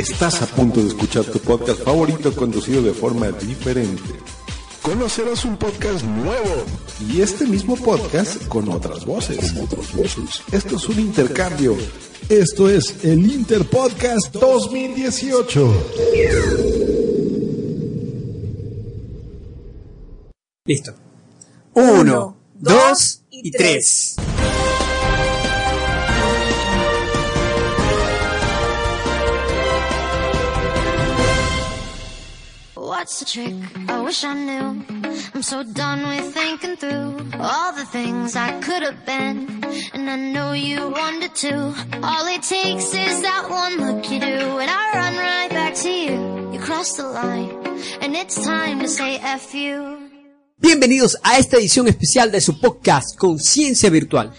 Estás a punto de escuchar tu podcast favorito conducido de forma diferente. Conocerás un podcast nuevo y este mismo podcast con otras voces. Esto es un intercambio. Esto es el Interpodcast 2018. Listo. Uno, dos y tres. What's the trick? I wish I knew. I'm so done with thinking through all the things I could have been. And I know you wanted to. All it takes is that one look you do. And I run right back to you. You cross the line. And it's time to say F you. Bienvenidos a esta edición especial de su podcast Conciencia Virtual.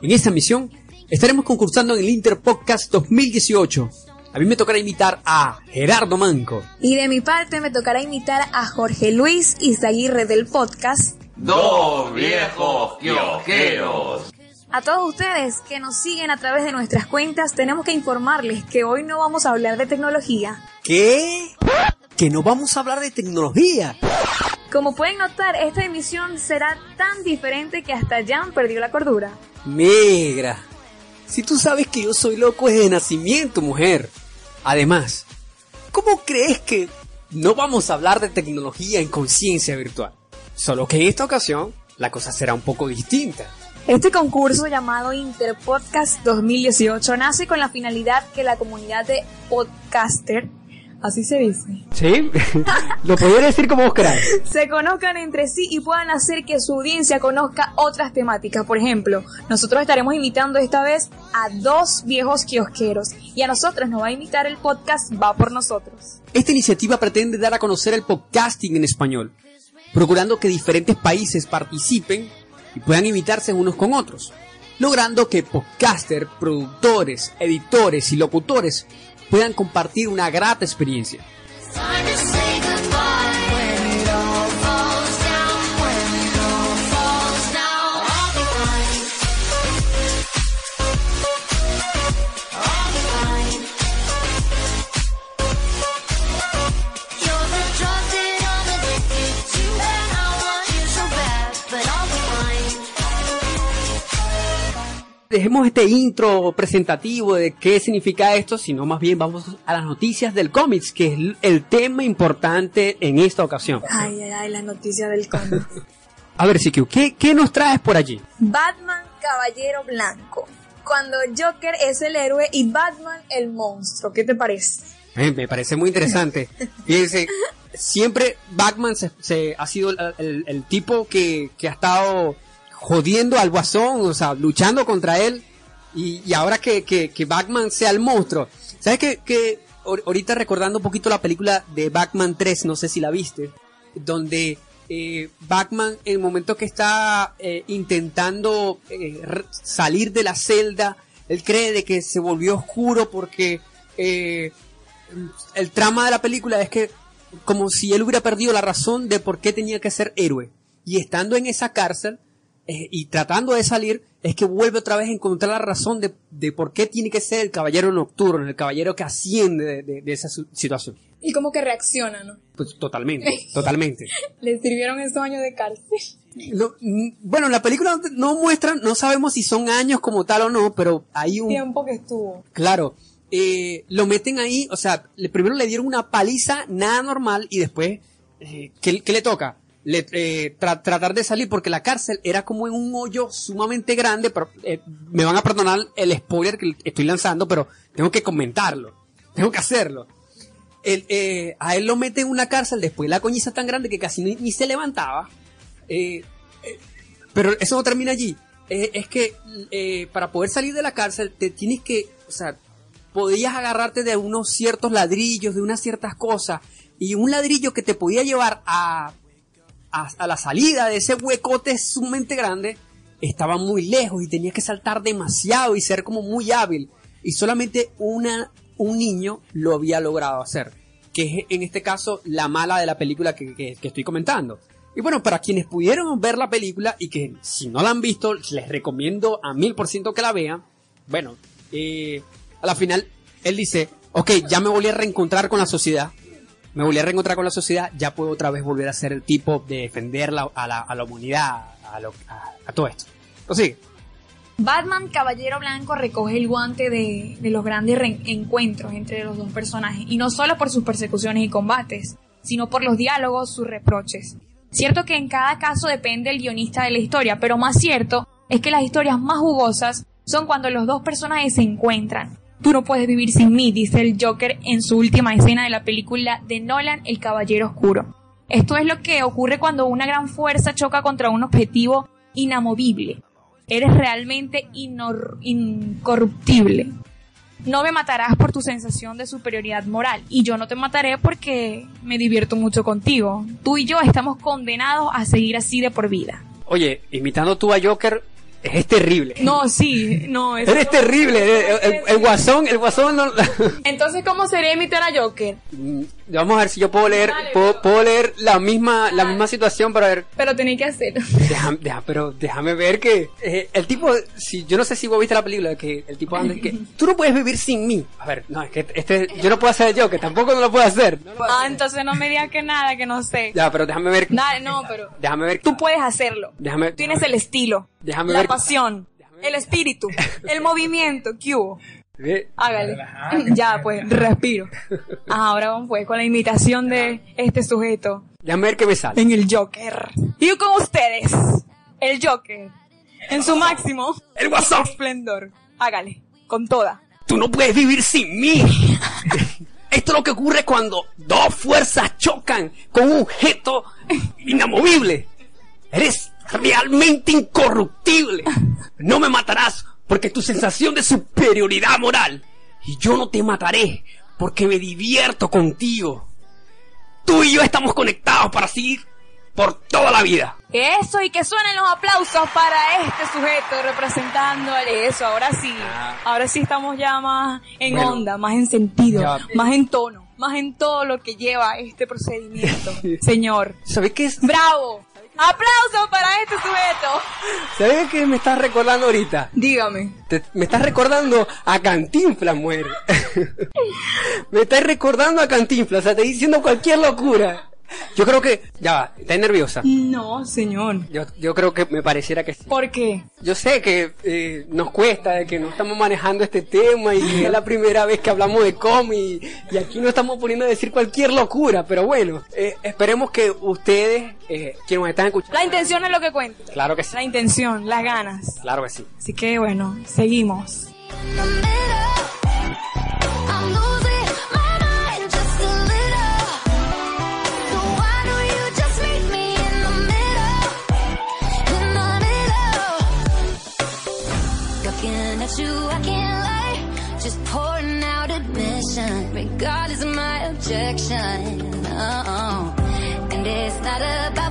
En esta misión estaremos concursando en el Interpodcast 2018. A mí me tocará invitar a Gerardo Manco, Y de mi parte me tocará invitar a Jorge Luis Izaguirre del podcast. Dos viejos kiosqueros. A todos ustedes que nos siguen a través de nuestras cuentas, tenemos que informarles que hoy no vamos a hablar de tecnología. ¿Qué? Que no vamos a hablar de tecnología. Como pueden notar, esta emisión será tan diferente que hasta Jan perdió la cordura. Negra. Si tú sabes que yo soy loco desde nacimiento, mujer. Además, ¿cómo crees que no vamos a hablar de tecnología en conciencia virtual? Solo que en esta ocasión la cosa será un poco distinta. Este concurso llamado Interpodcast 2018 nace con la finalidad que la comunidad de podcaster, así se dice, ¿Sí? Lo podría decir como vos queráis. se conozcan entre sí y puedan hacer que su audiencia conozca otras temáticas. Por ejemplo, nosotros estaremos invitando esta vez a dos viejos kiosqueros y a nosotros nos va a invitar el podcast Va por nosotros. Esta iniciativa pretende dar a conocer el podcasting en español, procurando que diferentes países participen y puedan imitarse unos con otros, logrando que podcasters, productores, editores y locutores puedan compartir una grata experiencia. Dejemos este intro presentativo de qué significa esto, sino más bien vamos a las noticias del cómics, que es el tema importante en esta ocasión. Ay, ay, ay, la noticia del cómic. A ver, CQ, ¿qué, qué nos traes por allí? Batman Caballero Blanco. Cuando Joker es el héroe y Batman el monstruo. ¿Qué te parece? Eh, me parece muy interesante. Fíjense, siempre Batman se, se- ha sido el, el- el tipo que, que ha estado jodiendo al guasón, o sea, luchando contra él. Y, y ahora que, que, que Batman sea el monstruo. ¿Sabes que, que ahor- ahorita recordando un poquito la película de Batman 3, no sé si la viste, donde eh, Batman en el momento que está eh, intentando eh, salir de la celda, él cree de que se volvió oscuro porque eh, el trama de la película es que como si él hubiera perdido la razón de por qué tenía que ser héroe. Y estando en esa cárcel eh, y tratando de salir, es que vuelve otra vez a encontrar la razón de, de por qué tiene que ser el caballero nocturno, el caballero que asciende de, de- de esa situación. Y como que reacciona, ¿no? Pues totalmente, totalmente. Le sirvieron esos años de cárcel. No, bueno, la película no muestra, no sabemos si son años como tal o no, pero hay un... Tiempo que estuvo. Claro, eh, lo meten ahí, o sea, primero le dieron una paliza nada normal y después, eh, ¿qué, qué le toca? Eh, tra- tratar de salir porque la cárcel era como en un hoyo sumamente grande, pero eh, me van a perdonar el spoiler que estoy lanzando, pero tengo que comentarlo, tengo que hacerlo. Eh, a él lo meten en una cárcel después la coñiza tan grande que casi ni, ni se levantaba. Pero eso no termina allí. Es que para poder salir de la cárcel te tienes que, o sea, podías agarrarte de unos ciertos ladrillos, de unas ciertas cosas, y un ladrillo que te podía llevar a, a, la salida de ese huecote sumamente grande, estaba muy lejos y tenías que saltar demasiado y ser como muy hábil. Y solamente una, un niño lo había logrado hacer, que es en este caso la mala de la película que, que- estoy comentando. Y bueno, para quienes pudieron ver la película y que si no la han visto, les recomiendo a mil por ciento que la vean. Bueno, eh, a la final él dice, ok, ya me volví a reencontrar con la sociedad. Me volví a reencontrar con la sociedad, ya puedo otra vez volver a ser el tipo de defender la- a, la, a la humanidad, a, todo esto. Prosigue. Batman Caballero Blanco recoge el guante de, de los grandes encuentros entre los dos personajes, y no solo por sus persecuciones y combates, sino por los diálogos, sus reproches. Cierto que en cada caso depende el guionista de la historia, pero más cierto es que las historias más jugosas son cuando los dos personajes se encuentran. Tú no puedes vivir sin mí, dice el Joker en su última escena de la película de Nolan, El Caballero Oscuro. Esto es lo que ocurre cuando una gran fuerza choca contra un objetivo inamovible. Eres realmente incorruptible. No me matarás por tu sensación de superioridad moral y yo no te mataré porque me divierto mucho contigo. Tú y yo estamos condenados a seguir así de por vida. Oye, imitando tú a Joker es terrible. No, sí, no. eso Eres no- terrible. El, el- el guasón, el guasón no... Entonces, ¿cómo sería imitar a Joker? Vamos a ver si yo puedo leer, Dale, puedo, puedo leer la misma, la misma situación para ver. Pero tenéis que hacerlo. Déjame, deja- pero déjame ver que eh, el tipo, si yo no sé si vos viste la película, que el tipo anda y que tú no puedes vivir sin mí. A ver, no, es que este, yo no puedo hacer yo, que tampoco no lo puedo hacer. No lo puedo Ah, hacer. entonces no me digas que nada, que no sé. Ya, pero déjame ver. Nada, no, pero Déjame ver. tú puedes hacerlo. Déjame. Tienes el estilo, Déjame la ver. pasión, el espíritu, el movimiento. ¿Qué hubo? Hágale. Ya, pues, respiro. Ah, ahora vamos pues con la imitación de este sujeto Déjame ver qué me sale. en el Joker. Y con ustedes, el Joker, en su máximo El guasón. esplendor. Hágale, con toda. Tú no puedes vivir sin mí. Esto es lo que ocurre cuando dos fuerzas chocan con un objeto inamovible. Eres realmente incorruptible. No me matarás porque tu sensación de superioridad moral. Y yo no te mataré porque me divierto contigo. Tú y yo estamos conectados para seguir por toda la vida. Eso y que suenen los aplausos para este sujeto representándole eso. Ahora sí, ahora sí estamos ya más en Bueno. onda, más en sentido, Ya. más en tono, más en todo lo que lleva este procedimiento, señor. ¿Sabes qué es? ¡Bravo! ¡Aplausos para este sujeto! ¿Sabes qué me estás recordando ahorita? Dígame. Te- me estás recordando a Cantinflas, mujer. me estás recordando a Cantinflas, o sea, te estoy diciendo cualquier locura. Yo creo que... Ya va, estás nerviosa. No, señor. Yo, yo creo que me pareciera que sí. ¿Por qué? Yo sé que eh, nos cuesta, de que no estamos manejando este tema y que es la primera vez que hablamos de cómic y aquí no estamos poniendo a decir cualquier locura, pero bueno, eh, esperemos que ustedes, eh, quienes nos están escuchando... La intención es lo que cuenta. Claro que sí, La intención, las ganas. claro que sí. Así que bueno, seguimos. You, I can't lie. Just pouring out admission, regardless of my objection. Oh, and it's not about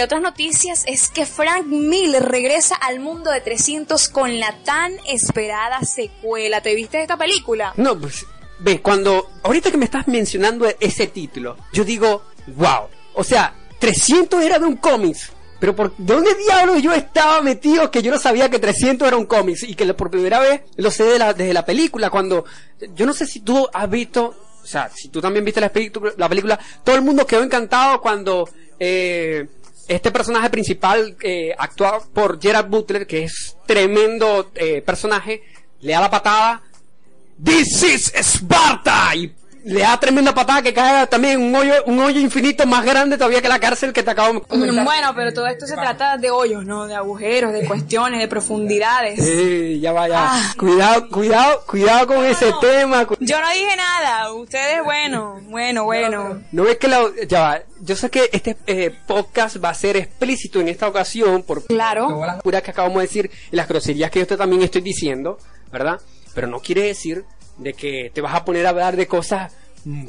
entre otras noticias es que Frank Miller regresa al mundo de 300 con la tan esperada secuela. ¿Te viste esta película? No, pues, ve, cuando, ahorita que me estás mencionando ese título, yo digo, wow, o sea, 300 era de un cómics, pero por ¿dónde diablos yo estaba metido que yo no sabía que 300 era un cómics y que por primera vez lo sé desde la película, cuando, yo no sé si tú has visto, o sea, si tú también viste la, la película, todo el mundo quedó encantado cuando, eh, este personaje principal, eh, actuado por Gerard Butler, que es tremendo eh, personaje, le da la patada, This is Sparta y le da tremenda patada que cae también un hoyo, un hoyo infinito más grande todavía que la cárcel que te acabo de comentar. Bueno, pero todo esto se trata de hoyos, ¿no? De agujeros, de cuestiones, de profundidades. Sí, ya va, ya. Ah. Cuidado, cuidado, cuidado con ese tema. Yo no dije nada, ustedes, bueno, bueno, bueno. No ves que la, ya va, yo sé que este eh, podcast va a ser explícito en esta ocasión por Claro. todas las puras que acabamos de decir y las groserías que yo te también estoy diciendo, ¿verdad? Pero no quiere decir de que te vas a poner a hablar de cosas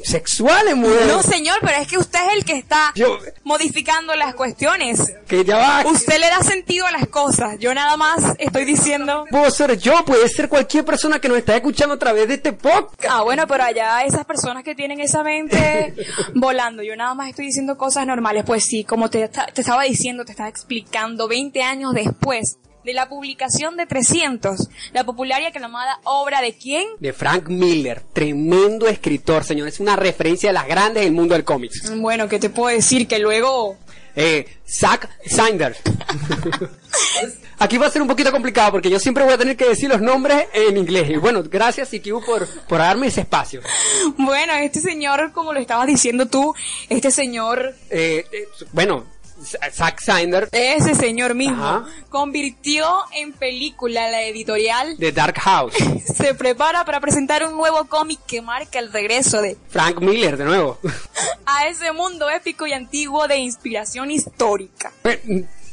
sexuales, mujer. No, señor, pero es que usted es el que está Yo, modificando las cuestiones. que ya va. Usted le da sentido a las cosas. Yo nada más estoy diciendo. Puedo ser yo, puede ser cualquier persona que nos está escuchando a través de este podcast. Ah, bueno, pero allá esas personas que tienen esa mente volando. Yo nada más estoy diciendo cosas normales. Pues sí, como te, te estaba diciendo, te estaba explicando, 20 años después de la publicación de 300, la popular y aclamada obra de quién? De Frank Miller, tremendo escritor, señor. Es una referencia de las grandes del mundo del cómics. Bueno, ¿qué te puedo decir? Que luego... Eh, Zack Snyder. Aquí va a ser un poquito complicado porque yo siempre voy a tener que decir los nombres en inglés. Y bueno, gracias IQ por, por darme ese espacio. Bueno, este señor, como lo estabas diciendo tú, este señor, Eh, eh, bueno, Zack Snyder ese señor mismo, Ajá. convirtió en película la editorial. de Dark House. Se prepara para presentar un nuevo cómic que marca el regreso de Frank Miller, de nuevo. a ese mundo épico y antiguo de inspiración histórica.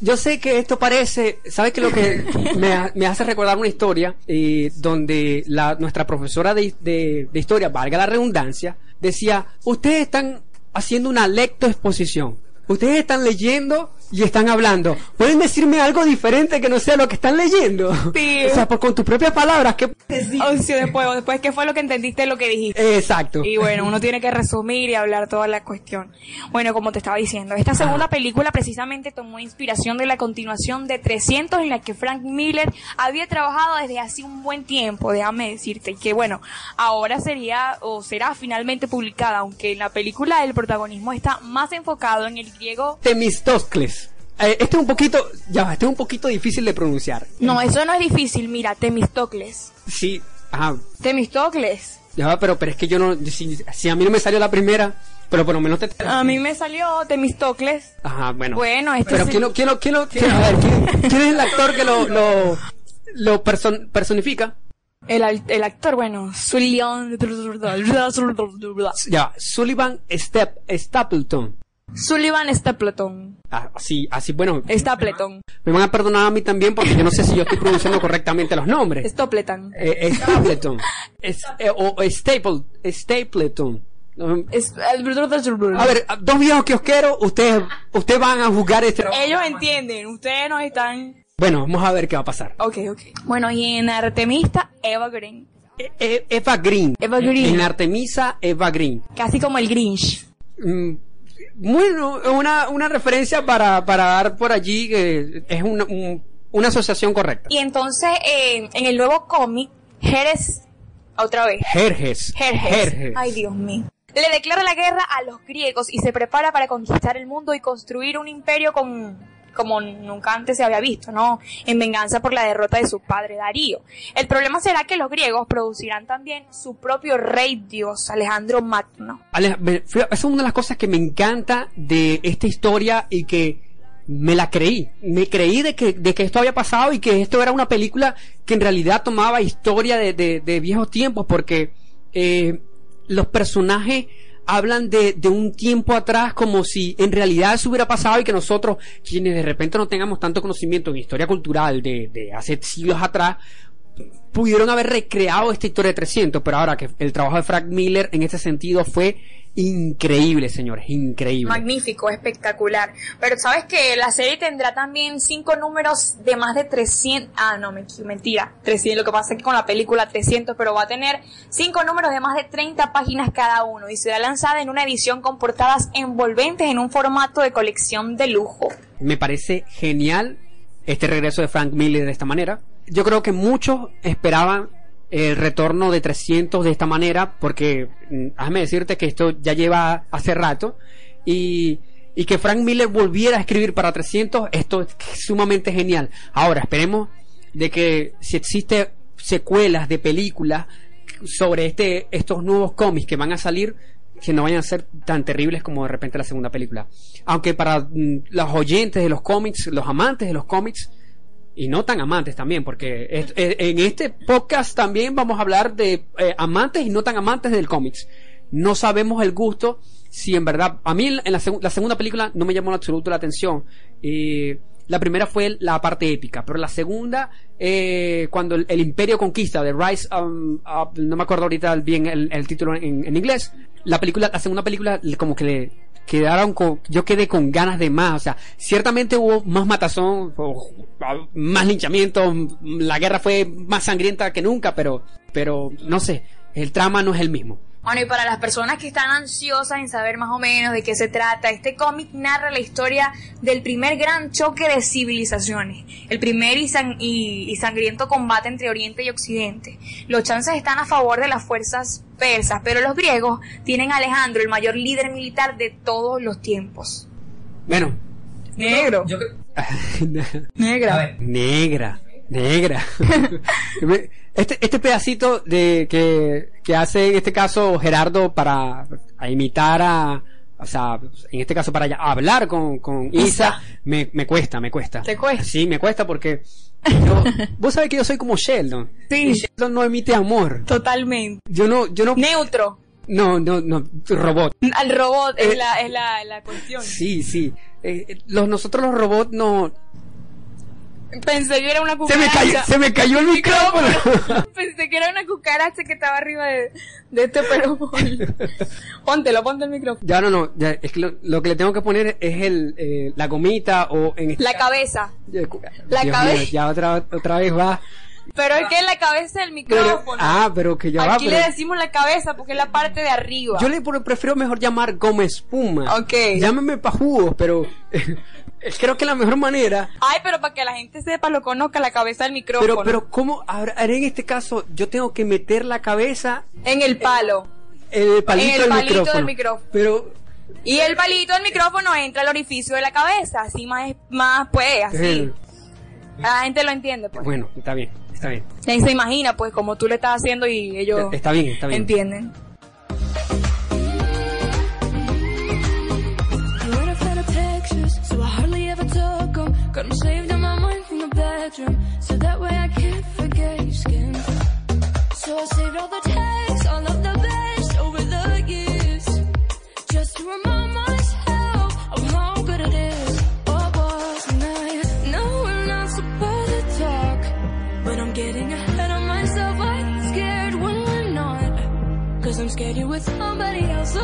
Yo sé que esto parece, ¿sabes qué? Lo que me, me hace recordar una historia eh, donde la, nuestra profesora de, de- de historia, valga la redundancia, decía, ustedes están haciendo una lectoexposición. Ustedes están leyendo y están hablando. ¿Pueden decirme algo diferente que no sea lo que están leyendo? Sí. O sea, por, con tus propias palabras, ¿qué? O sea, después, después, ¿qué fue lo que entendiste de lo que dijiste? Exacto. Y bueno, uno tiene que resumir y hablar toda la cuestión. Bueno, como te estaba diciendo, esta segunda película precisamente tomó inspiración de la continuación de 300 en la que Frank Miller había trabajado desde hace un buen tiempo, déjame decirte, y que bueno, ahora sería o será finalmente publicada, aunque en la película el protagonismo está más enfocado en el griego. Temistocles. Eh, este es un poquito, ya va, este es un poquito difícil de pronunciar. No, eso no es difícil, mira, Temistocles. Sí, ajá, Temistocles. Ya va, pero, pero es que yo no. Si, si a mí no me salió la primera, pero por lo menos te. A mí me salió Temistocles. Ajá, bueno. Bueno, este Pero es ¿quién el- quién lo, quién lo- quién- a ver, ¿quién, quién es el actor que lo, lo, lo person- personifica? El, el actor, bueno, Sullivan. Ya, Sullivan Step, Stapleton. Sullivan Stapleton. Ah, así, así, bueno. Stapleton. Me van a perdonar a mí también porque yo no sé si yo estoy pronunciando correctamente los nombres. Stapleton. Eh, Stapleton. Es- eh, o o Staple, Stapleton. A ver, dos viejos kiosqueros, ustedes, ustedes van a juzgar este. Ellos entienden, ustedes no están. Bueno, vamos a ver qué va a pasar. Ok, ok. Bueno, y en Artemista, Eva Green. E- E- Eva Green. Eva Green. En Artemisa, Eva Green. Casi como el Grinch. Mm, Bueno, una, una referencia para, para dar por allí que es una, un- una asociación correcta. Y entonces, eh, en el nuevo cómic, Jerez, otra vez. Jerjes. Jerjes. Ay, Dios mío. Le declara la guerra a los griegos y se prepara para conquistar el mundo y construir un imperio con, como nunca antes se había visto, ¿no? En venganza por la derrota de su padre Darío. El problema será que los griegos producirán también su propio rey dios, Alejandro Magno. Esa es una de las cosas que me encanta de esta historia y que me la creí. Me creí de que, de que esto había pasado y que esto era una película que en realidad tomaba historia de, de- de viejos tiempos porque eh, los personajes hablan de, de un tiempo atrás como si en realidad eso hubiera pasado y que nosotros, quienes de repente no tengamos tanto conocimiento en historia cultural de, de hace siglos atrás, pudieron haber recreado esta historia de 300, pero ahora que el trabajo de Frank Miller en este sentido fue increíble, señores, increíble. Magnífico, espectacular. Pero sabes que la serie tendrá también cinco números de más de 300. Ah, no, me, mentira. 300. Lo que pasa es que con la película 300, pero va a tener cinco números de más de 30 páginas cada uno y será lanzada en una edición con portadas envolventes en un formato de colección de lujo. Me parece genial este regreso de Frank Miller de esta manera. Yo creo que muchos esperaban el retorno de 300 de esta manera porque mm, déjame decirte que esto ya lleva hace rato y, y que Frank Miller volviera a escribir para 300 esto es sumamente genial ahora esperemos de que si existe secuelas de películas sobre este, estos nuevos cómics que van a salir que no vayan a ser tan terribles como de repente la segunda película. Aunque para mm, los oyentes de los cómics, los amantes de los cómics, y no tan amantes también, porque en este podcast también vamos a hablar de eh, amantes y no tan amantes del cómics. No sabemos el gusto si en verdad, a mí en la, segu- la segunda película no me llamó en absoluto la atención. Eh, la primera fue la parte épica, pero la segunda, eh, cuando el, Imperio conquista, The Rise, um, of- no me acuerdo ahorita bien el, título en, inglés, la película, la segunda película, como que le quedaron con, yo quedé con ganas de más, o sea, ciertamente hubo más matazón, más linchamiento, la guerra fue más sangrienta que nunca, pero, pero, no sé, el trama no es el mismo. Bueno, y para las personas que están ansiosas en saber más o menos de qué se trata, este cómic narra la historia del primer gran choque de civilizaciones, el primer y, san- y- y sangriento combate entre Oriente y Occidente. Los chances están a favor de las fuerzas persas, pero los griegos tienen a Alejandro, el mayor líder militar de todos los tiempos. Bueno, Negro. yo creo- Negra. Negra, negra. este, este pedacito de que, que hace en este caso Gerardo para a imitar a, o sea, en este caso para ya- hablar con, con Isa, Isa. me, me cuesta, me cuesta. ¿Te cuesta? Sí, me cuesta porque yo- vos sabés que yo soy como Sheldon. Sí. Y Sheldon no emite amor. Totalmente. Yo no, yo no, Neutro. no, no, no, robot. Al robot Eh, es, la, es la, la cuestión. Sí, sí. Eh, los, nosotros los robots no, Pensé que era una se cucaracha. me cayó, se me cayó el micrófono. Pensé que era una cucaracha que estaba arriba de, de este pelo. Póntelo, ponte el micrófono. Ya no, no, ya, es que lo, lo que le tengo que poner es el, eh, la gomita o en este La cabeza. La Dios cabe- mío, ya otra, otra vez va. Pero es que es la cabeza del Pero- micrófono. ah, pero que ya Aquí va. le pero- decimos la cabeza porque es la parte de arriba. yo le prefiero mejor llamar goma espuma. Ok. Llámeme pa' jugos, creo que la mejor manera. Ay, pero para que la gente sepa, lo conozca, la cabeza del micrófono. Pero, pero, ¿cómo? Ahora, ahora en este caso, yo tengo que meter la cabeza En el palo. en el palito, En el del, palito micrófono. del micrófono. Pero, Y el palito del micrófono entra al orificio de la cabeza. Así más, más pues, así. La gente lo entiende, pues. bueno, está bien, está bien. Y se imagina, pues, como tú le estás haciendo y ellos Está bien, está bien. entienden. Got 'em saved in my mind from the bedroom, so that way I can't forget your skin. So I saved all the texts, all of the best over the years, just to remind myself of how good it is. What wasn't I? No, we're not supposed to talk, but I'm getting ahead of myself. I'm scared when we're not. Cause I'm scared you're with somebody else,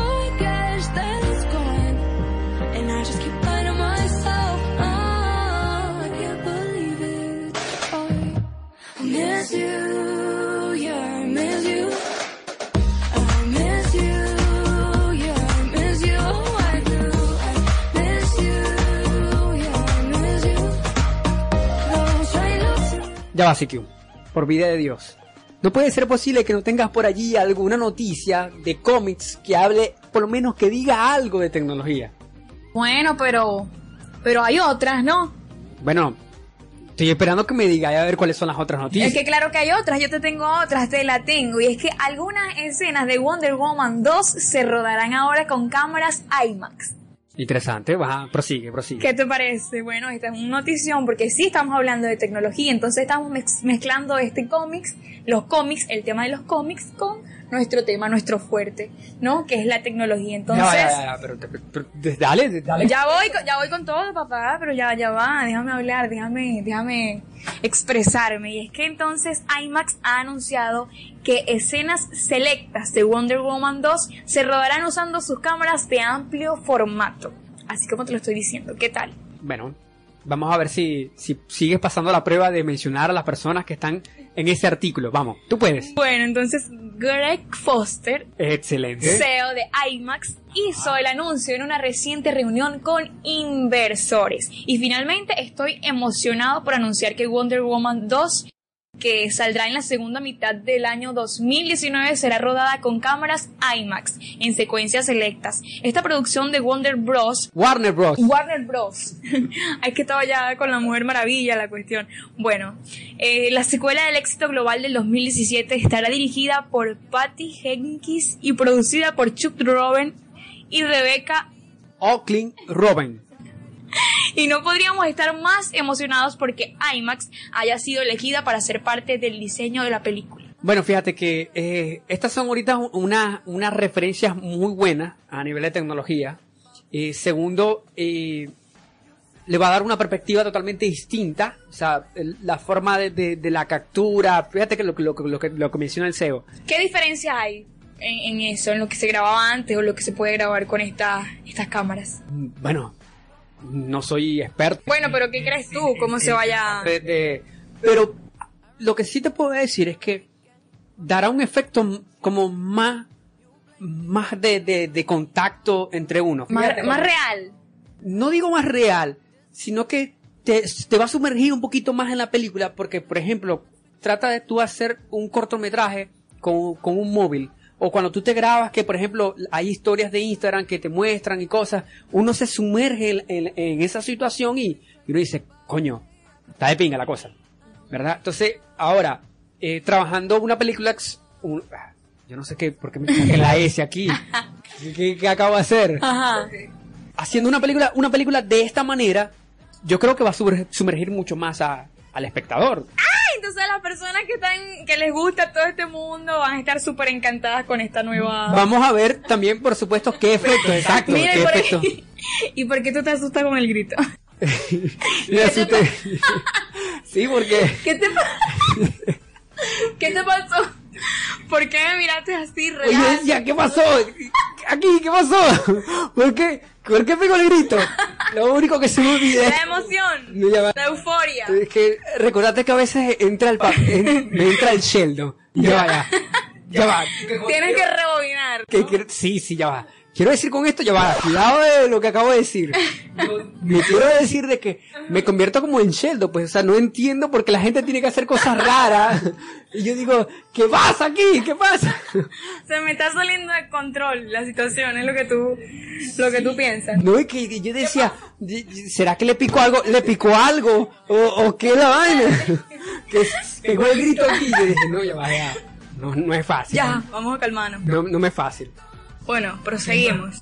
Ya va, CQ. Por vida de Dios. No puede ser posible que no tengas por allí alguna noticia de cómics que hable, por lo menos que diga algo de tecnología. Bueno, pero. Pero hay otras, ¿no? Bueno, estoy esperando que me diga a ver cuáles son las otras noticias. Es que claro que hay otras, yo te tengo otras, te la tengo. Y es que algunas escenas de Wonder Woman 2 se rodarán ahora con cámaras IMAX. Interesante, va, prosigue, prosigue. ¿Qué te parece? Bueno, esta es una notición porque sí estamos hablando de tecnología, entonces estamos mez- mezclando este cómics, los cómics, el tema de los cómics con nuestro tema, nuestro fuerte, ¿no? Que es la tecnología. Entonces, ya, ya, ya, pero, pero- pero- pero- dale, dale. Ya voy, ya voy con todo, papá, pero ya, ya va, déjame hablar, déjame, déjame expresarme. Y es que entonces IMAX ha anunciado que escenas selectas de Wonder Woman 2 se rodarán usando sus cámaras de amplio formato. Así como te lo estoy diciendo, ¿qué tal? Bueno, vamos a ver si, si sigues pasando la prueba de mencionar a las personas que están en ese artículo. Vamos, tú puedes. Bueno, entonces Greg Foster, Excelente. CEO de IMAX, hizo el anuncio en una reciente reunión con inversores. Y finalmente estoy emocionado por anunciar que Wonder Woman 2 que saldrá en la segunda mitad del año 2019, será rodada con cámaras IMAX en secuencias selectas. Esta producción de Wonder Bros. Warner Bros. Warner Bros. Hay que estaba ya con la Mujer Maravilla la cuestión. Bueno, eh, la secuela del éxito global del 2017 estará dirigida por Patty Jenkins y producida por Chuck Robin y Rebecca Oakland Robin. y no podríamos estar más emocionados porque IMAX haya sido elegida para ser parte del diseño de la película. Bueno, fíjate que eh, estas son ahorita una- unas referencias muy buenas a nivel de tecnología. Eh, segundo, eh, le va a dar una perspectiva totalmente distinta. O sea, el- la forma de, de- de la captura. Fíjate que lo, que- lo, lo que, lo que menciona el CEO. ¿Qué diferencia hay en, en eso, en lo que se grababa antes o lo que se puede grabar con esta- estas cámaras? Bueno, no soy experto. Bueno, pero ¿qué crees tú? ¿Cómo se vaya...? de- de- pero lo que sí te puedo decir es que dará un efecto como más más de, de- de contacto entre uno. Más, Fíjate, más real. No digo más real, sino que te, te va a sumergir un poquito más en la película porque, por ejemplo, trata de tú hacer un cortometraje con, con un móvil. O cuando tú te grabas, que por ejemplo hay historias de Instagram que te muestran y cosas, uno se sumerge en, en- en esa situación y, y uno dice, coño, está de pinga la cosa. ¿Verdad? Entonces, ahora, eh, trabajando una película, ex- un- ah, yo no sé qué, por qué me saqué la S aquí. ¿Qué, qué- qué acabo de hacer? Ajá. Haciendo una película, una película de esta manera, yo creo que va a sumergir, sumergir mucho más a- al espectador. Entonces las personas que están, que les gusta todo este mundo van a estar súper encantadas con esta nueva... Vamos a ver también, por supuesto, qué efecto, exacto, Mira, qué ¿y por, efecto. qué, ¿y por qué tú te asustas con el grito? Sí, te- sí, porque ¿Qué te, pa- ¿Qué te pasó? ¿Por qué me miraste así, Oye, real? decía, ¿qué pasó? Aquí, ¿qué pasó? ¿Por qué? ¿Por qué pegó el grito? Lo único que se me olvida La emoción, No, va. la euforia. es que recordate que a veces entra el pa- en- me entra el Sheldon. Ya va, ya. Ya va. Tienes que rebobinar. Que- que- sí, sí, ya va. Quiero decir con esto, ya va, cuidado de lo que acabo de decir. Me quiero decir de que me convierto como en Sheldon, pues, o sea, no entiendo por qué la gente tiene que hacer cosas raras. Y yo digo, ¿qué pasa aquí? ¿Qué pasa? Se me está saliendo de control la situación, es lo que tú, lo que tú piensas. No, y que yo decía, ¿será que le picó algo? ¿Le picó algo? ¿O, o qué la vaina? Que pegó el grito aquí. Y yo dije, no, ya va, ya. No, no es fácil. Ya, vamos a calmarnos. No, no me es fácil. Bueno, proseguimos.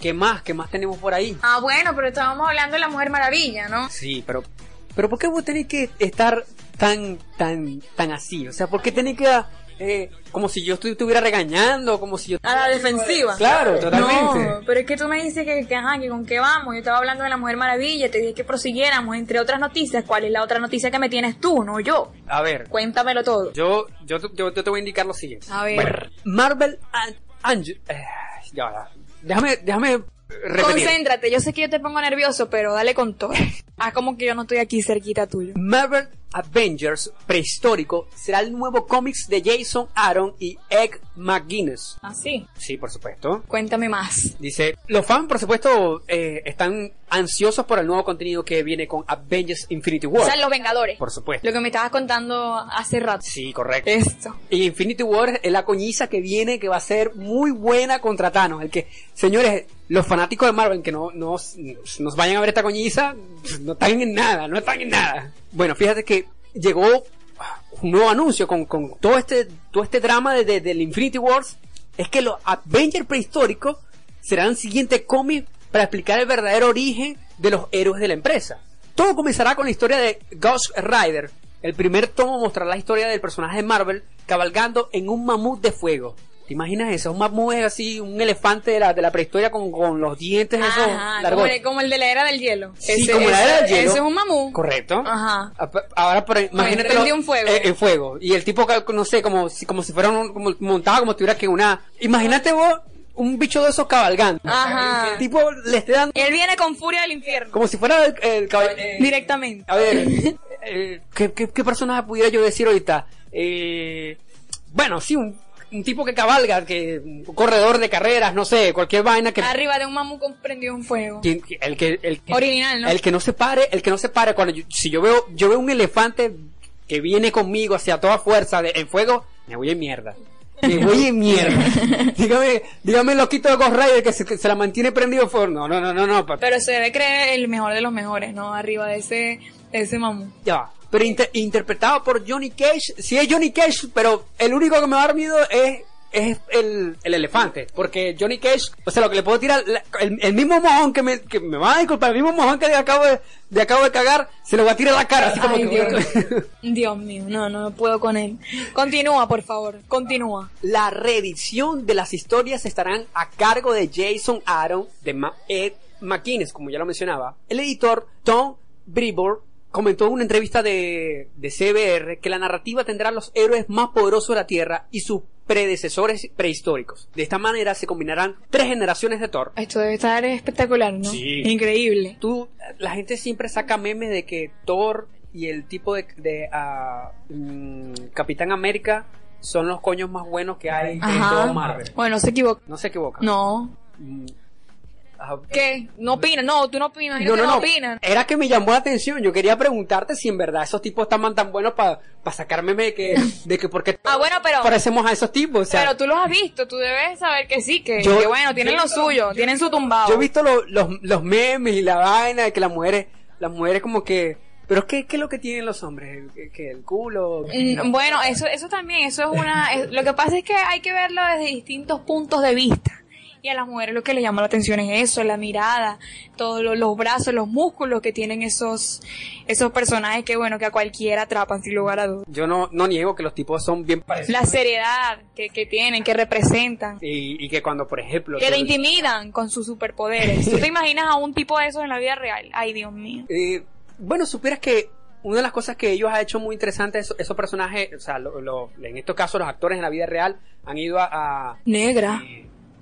Qué más? ¿Qué más tenemos por ahí? Ah, bueno, pero estábamos hablando de la Mujer Maravilla, ¿no? Sí, pero, pero ¿por qué vos tenés que estar tan, tan, tan así? O sea, ¿por qué tenés que, eh, como si yo estu- estuviera regañando, como si yo... A la defensiva. Claro, totalmente. No, pero es que tú me dices que, que, ajá, que con qué vamos. Yo estaba hablando de la Mujer Maravilla, te dije que prosiguiéramos, entre otras noticias. ¿Cuál es la otra noticia que me tienes tú, no yo? A ver, Cuéntamelo todo. yo, yo, yo, yo te voy a indicar lo siguiente. A ver. Bueno, Marvel and Angel... eh, ya, déjame, déjame repetir. Concéntrate, yo sé que yo te pongo nervioso, pero dale con todo. Ah, como que yo no estoy aquí cerquita tuyo. Avengers prehistórico será el nuevo cómics de Jason Aaron y Egg McGuinness. ¿Ah, sí? Sí, por supuesto. Cuéntame más. Dice, los fans, por supuesto, eh, están ansiosos por el nuevo contenido que viene con Avengers Infinity O War. sea, los Vengadores. Por supuesto. Lo que me estabas contando hace rato. Sí, correcto. Esto. Y Infinity War es la coñiza que viene, que va a ser muy buena contra Thanos. El que, señores, los fanáticos de Marvel que no nos, nos vayan a ver esta coñiza, no están en nada, no están en nada. Bueno, fíjate que llegó un nuevo anuncio con, con todo este todo este drama de, de- del Infinity Wars es que los Avengers prehistóricos serán el siguiente cómic para explicar el verdadero origen de los héroes de la empresa. Todo comenzará con la historia de Ghost Rider. El primer tomo mostrará la historia del personaje de Marvel cabalgando en un mamut de fuego. ¿Te imaginas eso? Un mamut es así, un elefante de la, de la prehistoria con, con los dientes esos Ajá, como largos. el, como el de la era del hielo. Sí, Ese- como la era del ese- hielo. Ese es un mamú. Correcto. Ajá. Ap- Ahora, por, imagínate. prendió un fuego. En fuego. Y el tipo, no sé, como si, como si fuera un, como, montado como si tuviera que una. Imagínate vos un bicho de esos cabalgando. Ajá. El tipo le esté dando. Él viene con furia del infierno. Como si fuera el, el eh, Directamente. A ver, eh, ¿qué, qué, qué personaje pudiera yo decir ahorita? Eh, bueno, sí, un, un tipo que cabalga, que un corredor de carreras, no sé, cualquier vaina que. Arriba de un mamú con prendido un fuego. el que el que- Original, ¿no? el que no se pare el que no se pare cuando yo- si yo veo yo veo un elefante que viene conmigo hacia toda fuerza de, en fuego me voy en mierda me voy en mierda dígame dígame loquito de Ghost Rider que se, que se la mantiene prendido en fuego no no no no no Pero se debe creer el mejor de los mejores, ¿no? Arriba de ese, de ese mamú. ya va. Pero inter- interpretado por Johnny Cage sí es Johnny Cage pero el único que me va a dar miedo es es el, el elefante, porque Johnny Cage, o sea, lo que le puedo tirar, la- el, el mismo mojón que me, que me va a disculpar, el mismo mojón que acabo de, de acabo de cagar, se lo va a tirar a la cara, así como Ay, que... Dios. Dios mío, no, no, puedo con él. Continúa, por favor, continúa. La reedición de las historias estarán a cargo de Jason Aaron de Ma- Ed McGuinness, como ya lo mencionaba. El editor Tom Brevoort comentó en una entrevista de, de CBR que la narrativa tendrá los héroes más poderosos de la Tierra y sus predecesores prehistóricos. De esta manera se combinarán tres generaciones de Thor. Esto debe estar espectacular, ¿no? Sí. Increíble. Tú, la gente siempre saca memes de que Thor y el tipo de, de mm, Capitán América son los coños más buenos que hay en todo Marvel. Bueno, se equivoca. No se equivoca. No. Mm, ¿Qué? No opinan, no, tú no opinas, No, no, no. opinan. Era que me llamó la atención. Yo quería preguntarte si en verdad esos tipos estaban tan buenos para sacarme de que, de que porque Ah, bueno, pero- parecemos a esos tipos. O sea, pero tú los has visto, tú debes saber que sí, que, Yo- que bueno, tienen yo- lo suyo, tienen su tumbado. yo he visto lo- los, los memes y la vaina de que las mujeres, las mujeres como que, pero ¿qué, qué es lo que tienen los hombres? ¿Que, que el culo? Mm, Bueno, eso, eso también, eso es una... es- lo que pasa es que hay que verlo desde distintos puntos de vista. Y a las mujeres lo que les llama la atención es eso, la mirada, todos lo- los brazos, los músculos que tienen esos, esos personajes que bueno, que a cualquiera atrapan sin lugar a dudas. Yo no, no niego que los tipos son bien parecidos. La seriedad que, que tienen, que representan, Y, y que cuando, por ejemplo... que te intimidan con sus superpoderes. ¿Tú te imaginas a un tipo de esos en la vida real? Ay, Dios mío. Eh, bueno, supieras que una de las cosas que ellos han hecho muy interesante, esos, esos personajes, o sea, lo- lo- en estos casos los actores en la vida real han ido a... a- Negra.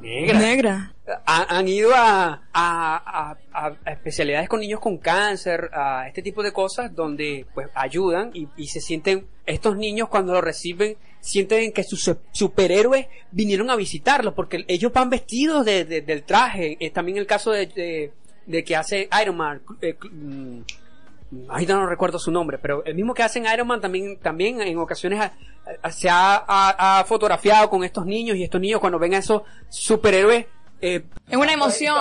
Negra. Negra. Ha- han ido a, a- a- a- especialidades con niños con cáncer, a este tipo de cosas donde pues ayudan y, y se sienten, estos niños cuando lo reciben, sienten que sus su- superhéroes vinieron a visitarlos porque ellos van vestidos de, de- del traje. Es también el caso de, de, de que hace Iron Man. eh, mm, Ahorita no recuerdo su nombre, pero el mismo que hace en Iron Man también, también en ocasiones ha- ha- se ha, ha- ha fotografiado con estos niños y estos niños cuando ven a esos superhéroes eh, Es una emoción,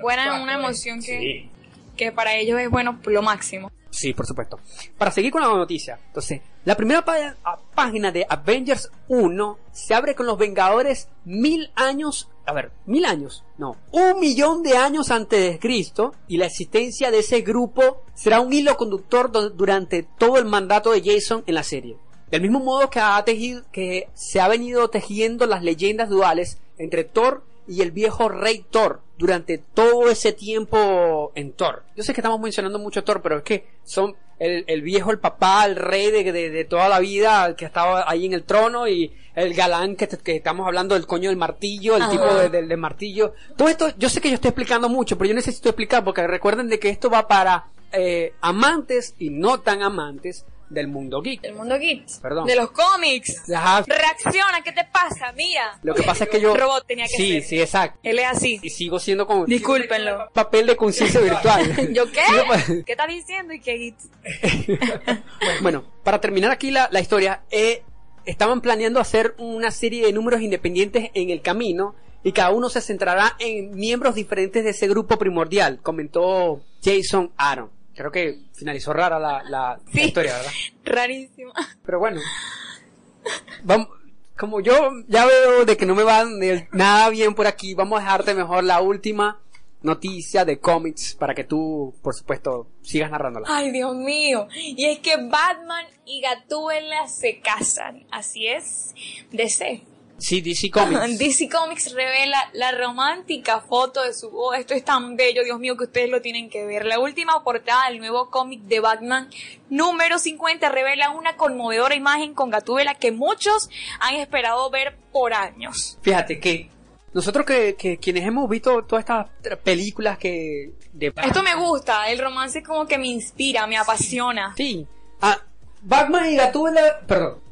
buena, una emoción que, que para ellos es bueno lo máximo. Sí, por supuesto. Para seguir con la noticia, entonces, la primera página de Avengers 1 se abre con los Vengadores mil años, a ver, mil años, no, un millón de años antes de Cristo, y la existencia de ese grupo será un hilo conductor durante todo el mandato de Jason en la serie. Del mismo modo que, ha tejido, que se ha venido tejiendo las leyendas duales entre Thor y el viejo rey Thor durante todo ese tiempo en Thor. Yo sé que estamos mencionando mucho Thor, pero es que son el, el viejo, el papá, el rey de, de- de toda la vida, el que estaba ahí en el trono y el galán que, que estamos hablando del coño del martillo, el Ajá. tipo de- del del martillo. Todo esto, yo sé que yo estoy explicando mucho, pero yo necesito explicar porque recuerden de que esto va para eh, amantes y no tan amantes del mundo geek. Del mundo geek. Perdón. De los cómics. Ajá. Reacciona, ¿qué te pasa? Mira. Lo que pasa es que yo... Robot tenía que sí, ser. sí, exacto. Él es así. Y sigo siendo como... Discúlpenlo. Papel de conciencia virtual. ¿Yo qué? ¿Qué estás diciendo? ¿Y qué geek? bueno, para terminar aquí la, la historia, eh, estaban planeando hacer una serie de números independientes en el camino y cada uno se centrará en miembros diferentes de ese grupo primordial, comentó Jason Aaron. Creo que finalizó rara la, la Sí. historia, ¿verdad? Rarísimo. Pero bueno. Vamos, como yo ya veo de que no me va nada bien por aquí, vamos a dejarte mejor la última noticia de cómics para que tú, por supuesto, sigas narrándola. Ay, Dios mío. Y es que Batman y Gatúbela se casan. Así es. DC. Sí, DC Comics. DC Comics revela la romántica foto de su boda. Esto es tan bello, Dios mío, que ustedes lo tienen que ver. La última portada del nuevo cómic de Batman, número 50, revela una conmovedora imagen con Gatúbela que muchos han esperado ver por años. Fíjate que nosotros que, que quienes hemos visto todas estas películas que de Esto me gusta, el romance como que me inspira, me apasiona. Sí. Ah, Batman y Gatúbela, perdón.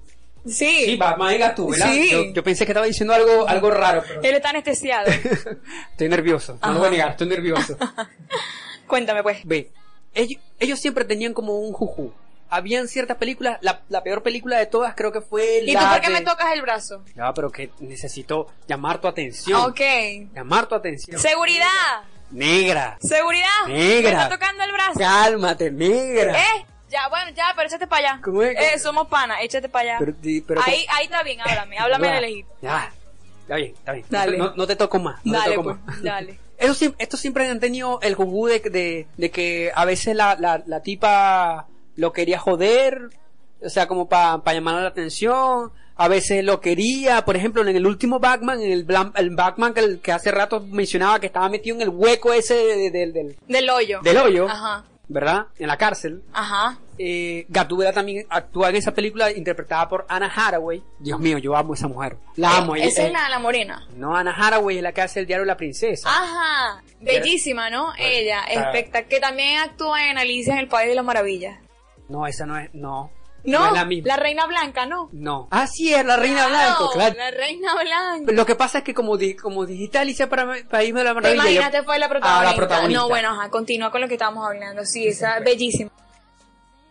Sí, Sí, Batman y Gatúbela. Sí. Yo, yo pensé que estaba diciendo algo algo raro, pero él está anestesiado. estoy nervioso. No lo voy a negar, estoy nervioso. Cuéntame pues. Ve, ellos, ellos siempre tenían como un juju. Habían ciertas películas, la, la peor película de todas creo que fue ¿Y la tú por qué de- me tocas el brazo? Ya, pero que necesito llamar tu atención. Ok. Llamar tu atención. Seguridad. Negra. Seguridad. Negra. Me está tocando el brazo. Cálmate, negra. ¿Eh? Ya, bueno, ya, pero échate para allá. ¿Cómo es? Eh, somos panas, échate para allá. Pero, di- pero ahí, ahí está bien, háblame, háblame de lejito. Ya. Está bien, está bien. Dale. No, no te toco más. no te Dale, toco pues, más. dale. Siem- estos siempre han tenido el jugu de, de, de que a veces la, la, la tipa lo quería joder, o sea, como para llamar la atención. A veces lo quería, por ejemplo, en el último Batman, en el, el Batman que, el- que hace rato mencionaba que estaba metido en el hueco ese de- de- del, Del hoyo. del hoyo, Ajá, ¿verdad? En la cárcel. ajá. Eh, Gatúbela también actúa en esa película interpretada por Anna Hathaway. Dios mío, yo amo a esa mujer. La amo. ella- Esa es eh, la, la morena. No, Anna Hathaway es la que hace el diario La Princesa. Ajá, bellísima, ¿no? Ella, está- espectacular. Que también actúa en Alicia en el País de las Maravillas. No, esa no es, no. No, es la misma. Reina Blanca, ¿no? No. Ah, sí, es la Reina Blanco, claro. La Reina Blanca. Lo que pasa es que como, di- como dijiste Alicia para País de la Maravilla. imaginaste yo- fue la Ah, protagonista. la protagonista. No, bueno, ajá, continúa con lo que estábamos hablando. Sí, esa bellísima.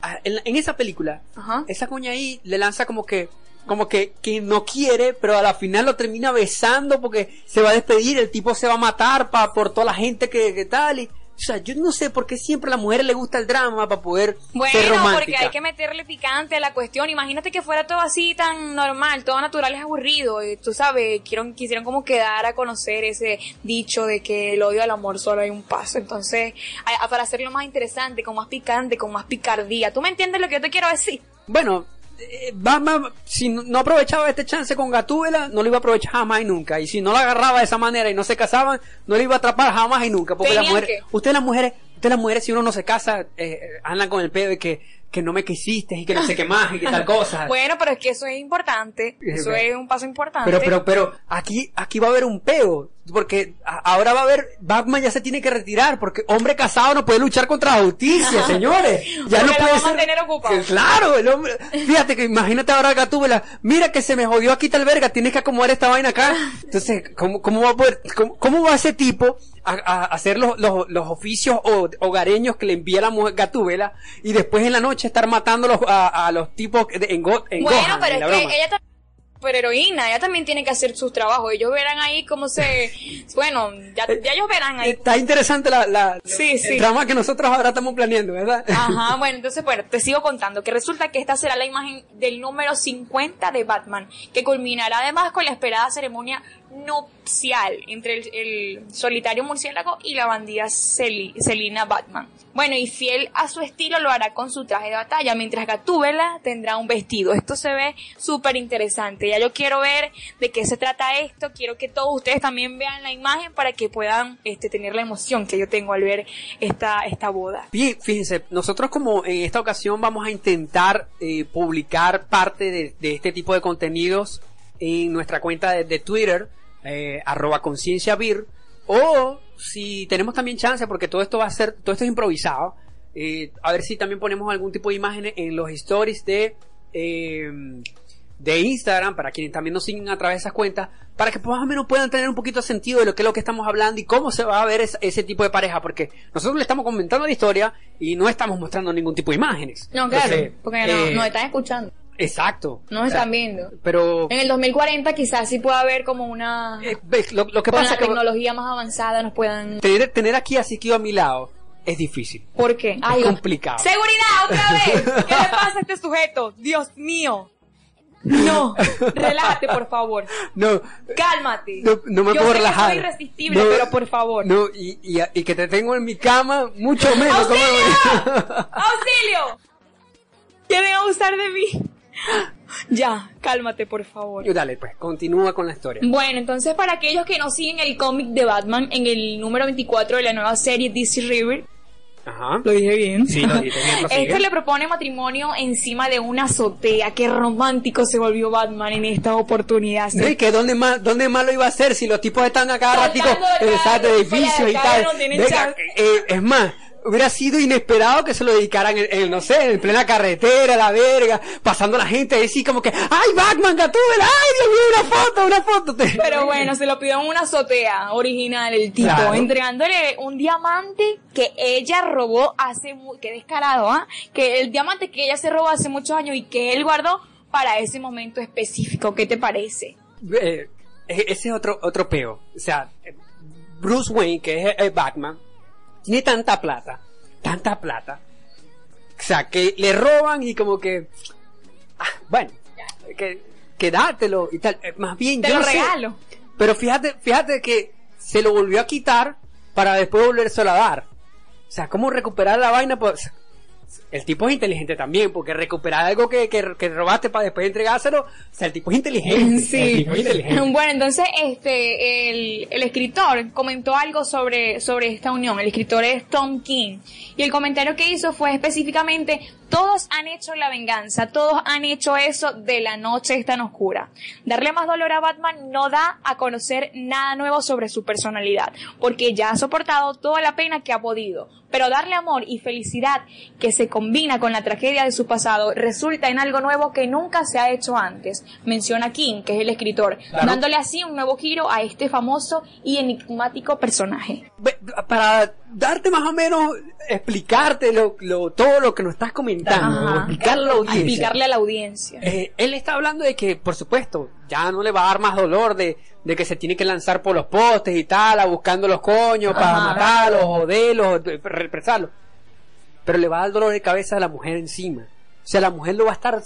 Ah, en, esa película, Ajá. esa coña ahí le lanza como que como que, que no quiere, pero a la final lo termina besando porque se va a despedir, el tipo se va a matar pa, por toda la gente que, que tal y o sea, yo no sé por qué siempre a las mujeres les gusta el drama para poder ser Bueno, romántica. porque hay que meterle picante a la cuestión. Imagínate que fuera todo así tan normal, todo natural es aburrido. Tú sabes, quiero, quisieron como quedar a conocer ese dicho de que el odio al amor solo hay un paso. Entonces, a- a- para hacerlo más interesante, con más picante, con más picardía. ¿Tú me entiendes lo que yo te quiero decir? Bueno, Batman, si no aprovechaba este chance con Gatúbela, no lo iba a aprovechar jamás y nunca. Y si no la agarraba de esa manera y no se casaban, no le iba a atrapar jamás y nunca. Porque las mujeres, que. ustedes las mujeres, ustedes las mujeres, si uno no se casa, eh, andan con el pedo de que, que no me quisiste y que no sé qué más y que tal cosa. Bueno, pero es que eso es importante. Eso es un paso importante. Pero, pero, pero, aquí, aquí va a haber un peo. Porque ahora va a haber, Batman ya se tiene que retirar. Porque hombre casado no puede luchar contra la justicia, señores. Ya Porque no puede ser. ocupado. Claro, el hombre. Fíjate que imagínate ahora Gatúbela. Mira que se me jodió aquí tal verga. Tienes que acomodar esta vaina acá. Entonces, ¿cómo, cómo va a poder, cómo, cómo va ese tipo a, a hacer los, los, los oficios ho- hogareños que le envía la mujer Gatúbela y después en la noche estar matando a, a los tipos de- en, Go- en Bueno, Gotham, pero en es la que broma? ella pero heroína, ella también tiene que hacer sus trabajos. Ellos verán ahí cómo se... Bueno, ya, ya ellos verán ahí. Está interesante la, la, Sí, sí. el drama que nosotros ahora estamos planeando, ¿verdad? Ajá, bueno, entonces, bueno, te sigo contando que resulta que esta será la imagen del número 50 de Batman, que culminará además con la esperada ceremonia nupcial entre el, solitario murciélago y la bandida Selina Batman. Bueno, y fiel a su estilo lo hará con su traje de batalla, mientras Gatúbela tendrá un vestido. Esto se ve súper interesante. Ya yo quiero ver de qué se trata esto. Quiero que todos ustedes también vean la imagen para que puedan este, tener la emoción que yo tengo al ver esta, esta boda. Bien, fíjense, nosotros como en esta ocasión vamos a intentar eh, publicar parte de, este tipo de contenidos en nuestra cuenta de Twitter, eh, arroba conciencia vir, o si tenemos también chance, porque todo esto va a ser, todo esto es improvisado, eh, a ver si también ponemos algún tipo de imágenes en los stories de, eh, de Instagram, para quienes también nos siguen a través de esas cuentas, para que más o menos puedan tener un poquito de sentido de lo que es lo que estamos hablando y cómo se va a ver es- ese tipo de pareja, porque nosotros le estamos comentando la historia y no estamos mostrando ningún tipo de imágenes. No, claro, Entonces, porque no, eh, nos están escuchando, Exacto. no nos están viendo. Pero En el 2040 quizás sí pueda haber como una... eh, ves, lo, lo que con pasa la que tecnología más avanzada nos puedan... tener, tener aquí así que a mi lado es difícil. ¿Por qué? Ay, es complicado. ¡Seguridad, otra vez! ¿Qué le pasa a este sujeto? Dios mío. No, relájate, por favor. No, Cálmate. no, no me Yo puedo sé que relajar. soy irresistible, No, pero por favor. No, y, y, y que te tengo en mi cama, mucho menos. ¿cómo ¡Auxilio! ¡Auxilio! ¿Quieren abusar de mí? Ya, cálmate, por favor. Dale, pues, continúa con la historia. Bueno, entonces para aquellos que no siguen el cómic de Batman en el número 24 de la nueva serie DC River, Ajá. lo dije bien. Sí, lo dije bien, prosigue. Este le propone matrimonio encima de una azotea. Qué romántico se volvió Batman en esta oportunidad. Y que dónde más, dónde más lo iba a hacer si los tipos están a cada Saltando ratico de cada ¿sabes? de edificio y edificios y acá tal. no Venga, eh, es más, hubiera sido inesperado que se lo dedicaran en, en, no sé, en plena carretera, la verga, pasando la gente así como que, ¡ay, Batman, Gatúbela! ¡Ay, Dios mío, una foto, una foto! Pero bueno, se lo pidió en una azotea original el tipo, Claro. entregándole un diamante que ella robó hace qué descarado, ¿ah? Que el diamante que ella se robó hace muchos años y que él guardó para ese momento específico. ¿Qué te parece? Eh, eh, ese es otro, otro peo. O sea, Bruce Wayne, que es Batman, tiene tanta plata, tanta plata. O sea, que le roban y como que, ah, bueno, que, que dátelo y tal. Eh, Más bien, Te yo lo no sé, regalo. pero fíjate, fíjate que se lo volvió a quitar para después volvérselo a dar. O sea, ¿cómo recuperar la vaina? Pues, el tipo es inteligente también, porque recuperar algo que, que, que robaste para después entregárselo, o sea, el tipo es inteligente. El Sí. tipo es inteligente. Bueno, entonces este el, el escritor comentó algo sobre, sobre esta unión. El escritor es Tom King. Y el comentario que hizo fue específicamente, todos han hecho la venganza, todos han hecho eso de la noche es tan oscura. Darle más dolor a Batman no da a conocer nada nuevo sobre su personalidad, porque ya ha soportado toda la pena que ha podido. Pero darle amor y felicidad que se combina con la tragedia de su pasado resulta en algo nuevo que nunca se ha hecho antes, menciona King, que es el escritor, Claro. dándole así un nuevo giro a este famoso y enigmático personaje. Para darte más o menos, explicarte lo, lo- todo lo que nos estás comentando, explicarle a la audiencia. Explicarle a la audiencia. Eh, él está hablando de que, por supuesto, ya no le va a dar más dolor de, de que se tiene que lanzar por los postes y tal, a buscando los coños para matarlos, joderlos, de- represarlos. Pero le va a dar dolor de cabeza a la mujer encima. O sea, la mujer lo va a estar.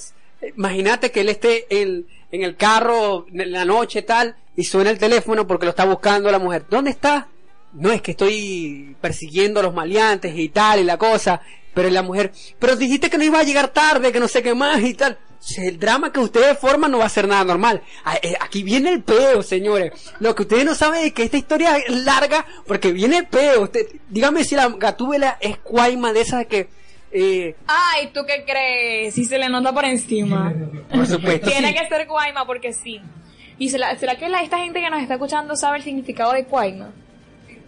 Imagínate que él esté en, en el carro en la noche tal y suena el teléfono porque lo está buscando la mujer. ¿Dónde está? No es que estoy persiguiendo a los maleantes y tal y la cosa. Pero la mujer, pero dijiste que no iba a llegar tarde, que no sé qué más y tal. El drama que ustedes forman no va a ser nada normal. A- eh, Aquí viene el peo, señores. Lo que ustedes no saben es que esta historia es larga porque viene el peo. Usted, dígame si la gatúbela es cuaima de esas que... Eh, Ay, ¿tú qué crees? Si se le nota por encima. por supuesto. Tiene sí. que ser Guayma porque sí. ¿Y será, será que la, esta gente que nos está escuchando sabe el significado de Guayma?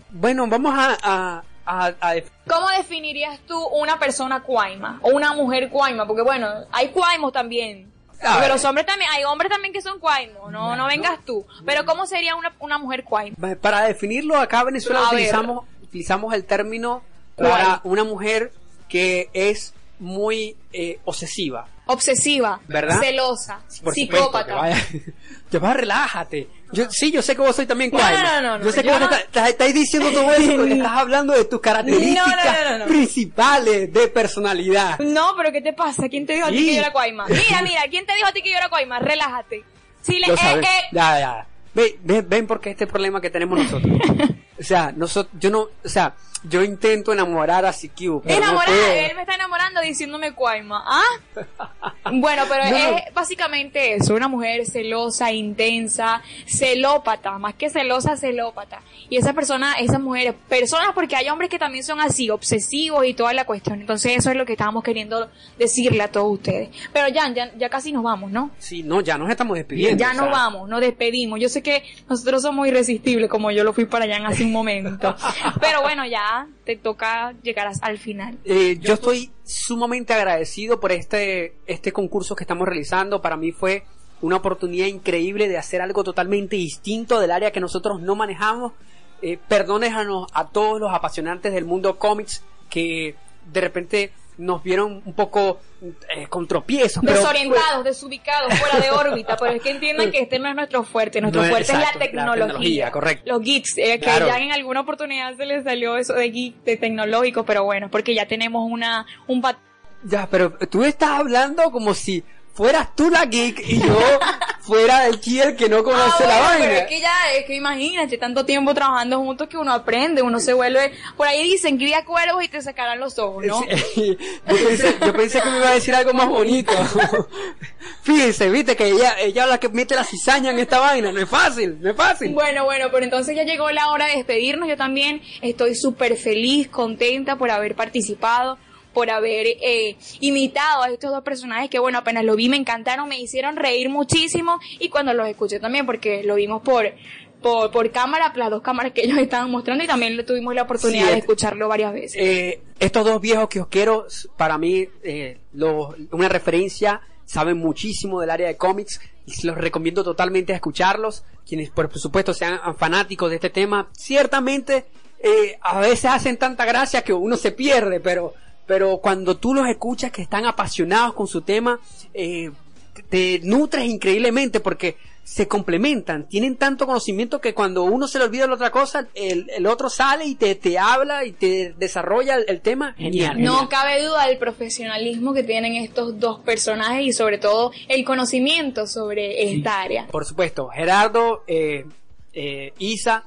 Bueno, vamos a... a, a- a def- ¿Cómo definirías tú una persona cuaima o una mujer cuaima? Porque bueno, hay cuaimos también. Ver. los hombres también, hay hombres también que son cuaimos, no, no vengas tú. Pero ¿cómo sería una, una mujer cuaima? Para definirlo, acá en Venezuela A ver. utilizamos, utilizamos el término para una mujer que es muy eh, obsesiva. Obsesiva, ¿Verdad? celosa, Por supuesto, que psicópata. vaya- Ya va, relájate. Yo, sí, yo sé que vos soy también No, no, no, no, Yo sé que yo vos no- estás, diciendo todo eso porque estás hablando de tus características principales de personalidad. No, pero ¿qué te pasa? ¿Quién te dijo a ti que yo era cuaima? Mira, mira, ¿quién te dijo a ti que yo era cuaima? Relájate. Si le, eh, eh, Ya, ya. Ven, ven, ven porque este problema que tenemos nosotros. o sea, nosotros, yo no, o sea, yo intento enamorar a CQ, pero no él me está enamorando diciéndome cuaima. ¿Ah? Bueno, pero No. es básicamente eso, una mujer celosa, intensa, celópata, más que celosa, celópata. Y esa persona, esas mujeres, personas porque hay hombres que también son así, obsesivos y toda la cuestión. Entonces eso es lo que estábamos queriendo decirle a todos ustedes. Pero ya, ya, ya casi nos vamos, ¿no? Sí, no, ya nos estamos despidiendo. Ya nos sea. vamos, nos despedimos. Yo sé que nosotros somos irresistibles, como yo lo fui para allá en hace momento. Pero bueno, ya te toca llegar al final. Eh, yo estoy sumamente agradecido por este, este concurso que estamos realizando. Para mí fue una oportunidad increíble de hacer algo totalmente distinto del área que nosotros no manejamos. Eh, perdónenos a todos los apasionantes del mundo cómics que de repente nos vieron un poco eh, con tropiezos. pero- Desorientados, desubicados, fuera de órbita, pero es que entiendan que este no es nuestro fuerte, nuestro No fuerte es exacto, la la tecnología. tecnología, correcto. Los geeks, eh, que ya en alguna oportunidad se les salió eso de geek, de tecnológico, pero bueno, porque ya tenemos una un Ya, pero tú estás hablando como si fueras tú la geek y yo fuera el aquí el que no conoce Ah, la vaina. pero es que ya, es que imagínate, tanto tiempo trabajando juntos que uno aprende, uno se vuelve, por ahí dicen, cría cuervos y te sacarán los ojos, ¿no? Sí, yo, pensé, yo pensé que me iba a decir algo más bonito. Fíjense, viste que ella, ella la que mete la cizaña en esta vaina. No es fácil, no es fácil. Bueno, bueno, pero entonces ya llegó la hora de despedirnos. Yo también estoy súper feliz, contenta por haber participado, por haber eh, imitado a estos dos personajes que, bueno, apenas lo vi, me encantaron, me hicieron reír muchísimo y cuando los escuché también, porque lo vimos por, por, por cámara, las dos cámaras que ellos estaban mostrando y también tuvimos la oportunidad Sí, de es- escucharlo varias veces. Eh, estos dos viejos kiosqueros, para mí, eh, los- una referencia, saben muchísimo del área de cómics y los recomiendo totalmente a escucharlos. Quienes, por supuesto, sean fanáticos de este tema, ciertamente eh, a veces hacen tanta gracia que uno se pierde, pero, pero cuando tú los escuchas que están apasionados con su tema, eh, te nutres increíblemente porque se complementan, tienen tanto conocimiento que cuando uno se le olvida la otra cosa, el, el otro sale y te, te habla y te desarrolla el, el tema. Genial. No genial. cabe duda del profesionalismo que tienen estos dos personajes y sobre todo el conocimiento sobre esta área. Por supuesto, Gerardo, eh, eh, Isa,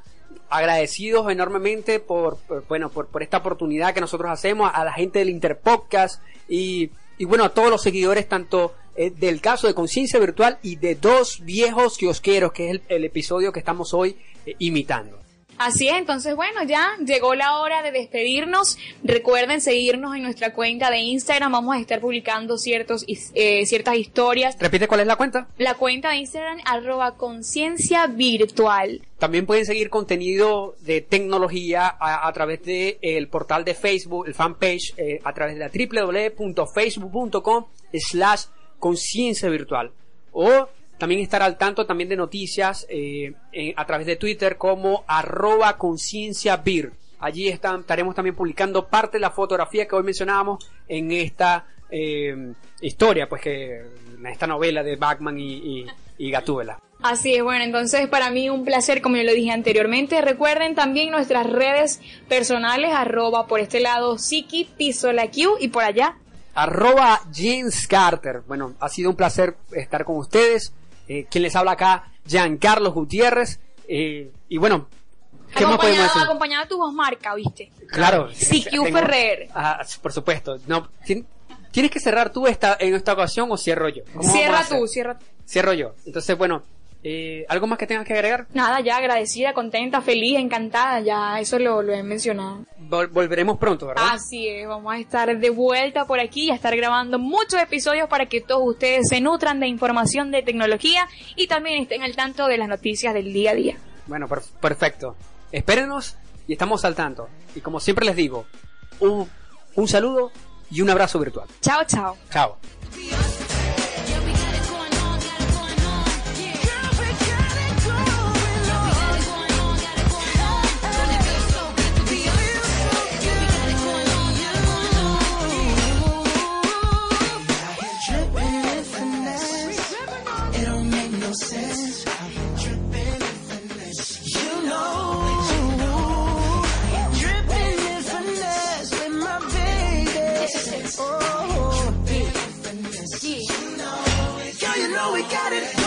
agradecidos enormemente por, bueno, por, por esta oportunidad que nosotros hacemos, a la gente del Interpodcast y, y bueno, a todos los seguidores tanto eh, del caso de Conciencia Virtual y de Dos Viejos Kiosqueros, que es el, el episodio que estamos hoy eh, imitando. Así es, entonces bueno, ya llegó la hora de despedirnos. Recuerden seguirnos en nuestra cuenta de Instagram, vamos a estar publicando ciertos, eh, ciertas historias. Repite cuál es la cuenta. La cuenta de Instagram, arroba conciencia virtual. También pueden seguir contenido de tecnología a, a través de el portal de Facebook, el fanpage, eh, a través de la www.facebook.com slash conciencia virtual. O también estar al tanto también de noticias eh, a través de Twitter como arroba. Allí están, estaremos también publicando parte de la fotografía que hoy mencionábamos en esta eh, historia, pues que en esta novela de Batman y, y, y Gatúbela. Así es, bueno, entonces para mí un placer, como yo lo dije anteriormente. Recuerden también nuestras redes personales, arroba por este lado Siki, Pisola Q y por allá. arroba James Carter. Bueno, ha sido un placer estar con ustedes. Eh, quien les habla acá, Giancarlo Gutiérrez. Eh, y bueno, ¿qué más podemos Acompañado, decir? acompañado de tu voz marca, ¿viste? Claro. CQ Ferrer. Ah, por supuesto. No, tien- ¿Tienes que cerrar tú esta, en esta ocasión o cierro yo? ¿Cómo vamos a Cierra tú, cierra tú. Cierro yo. Entonces, bueno, eh, ¿algo más que tengas que agregar? Nada, ya agradecida, contenta, feliz, encantada, ya eso lo, lo he mencionado. Vol- volveremos pronto, ¿verdad? Así es, vamos a estar de vuelta por aquí y a estar grabando muchos episodios para que todos ustedes se nutran de información de tecnología y también estén al tanto de las noticias del día a día. Bueno, per- perfecto. Espérenos y estamos al tanto. Y como siempre les digo, un, un saludo y un abrazo virtual. Chao, chao. Chao. Oh, oh, oh. Girl, you know we got it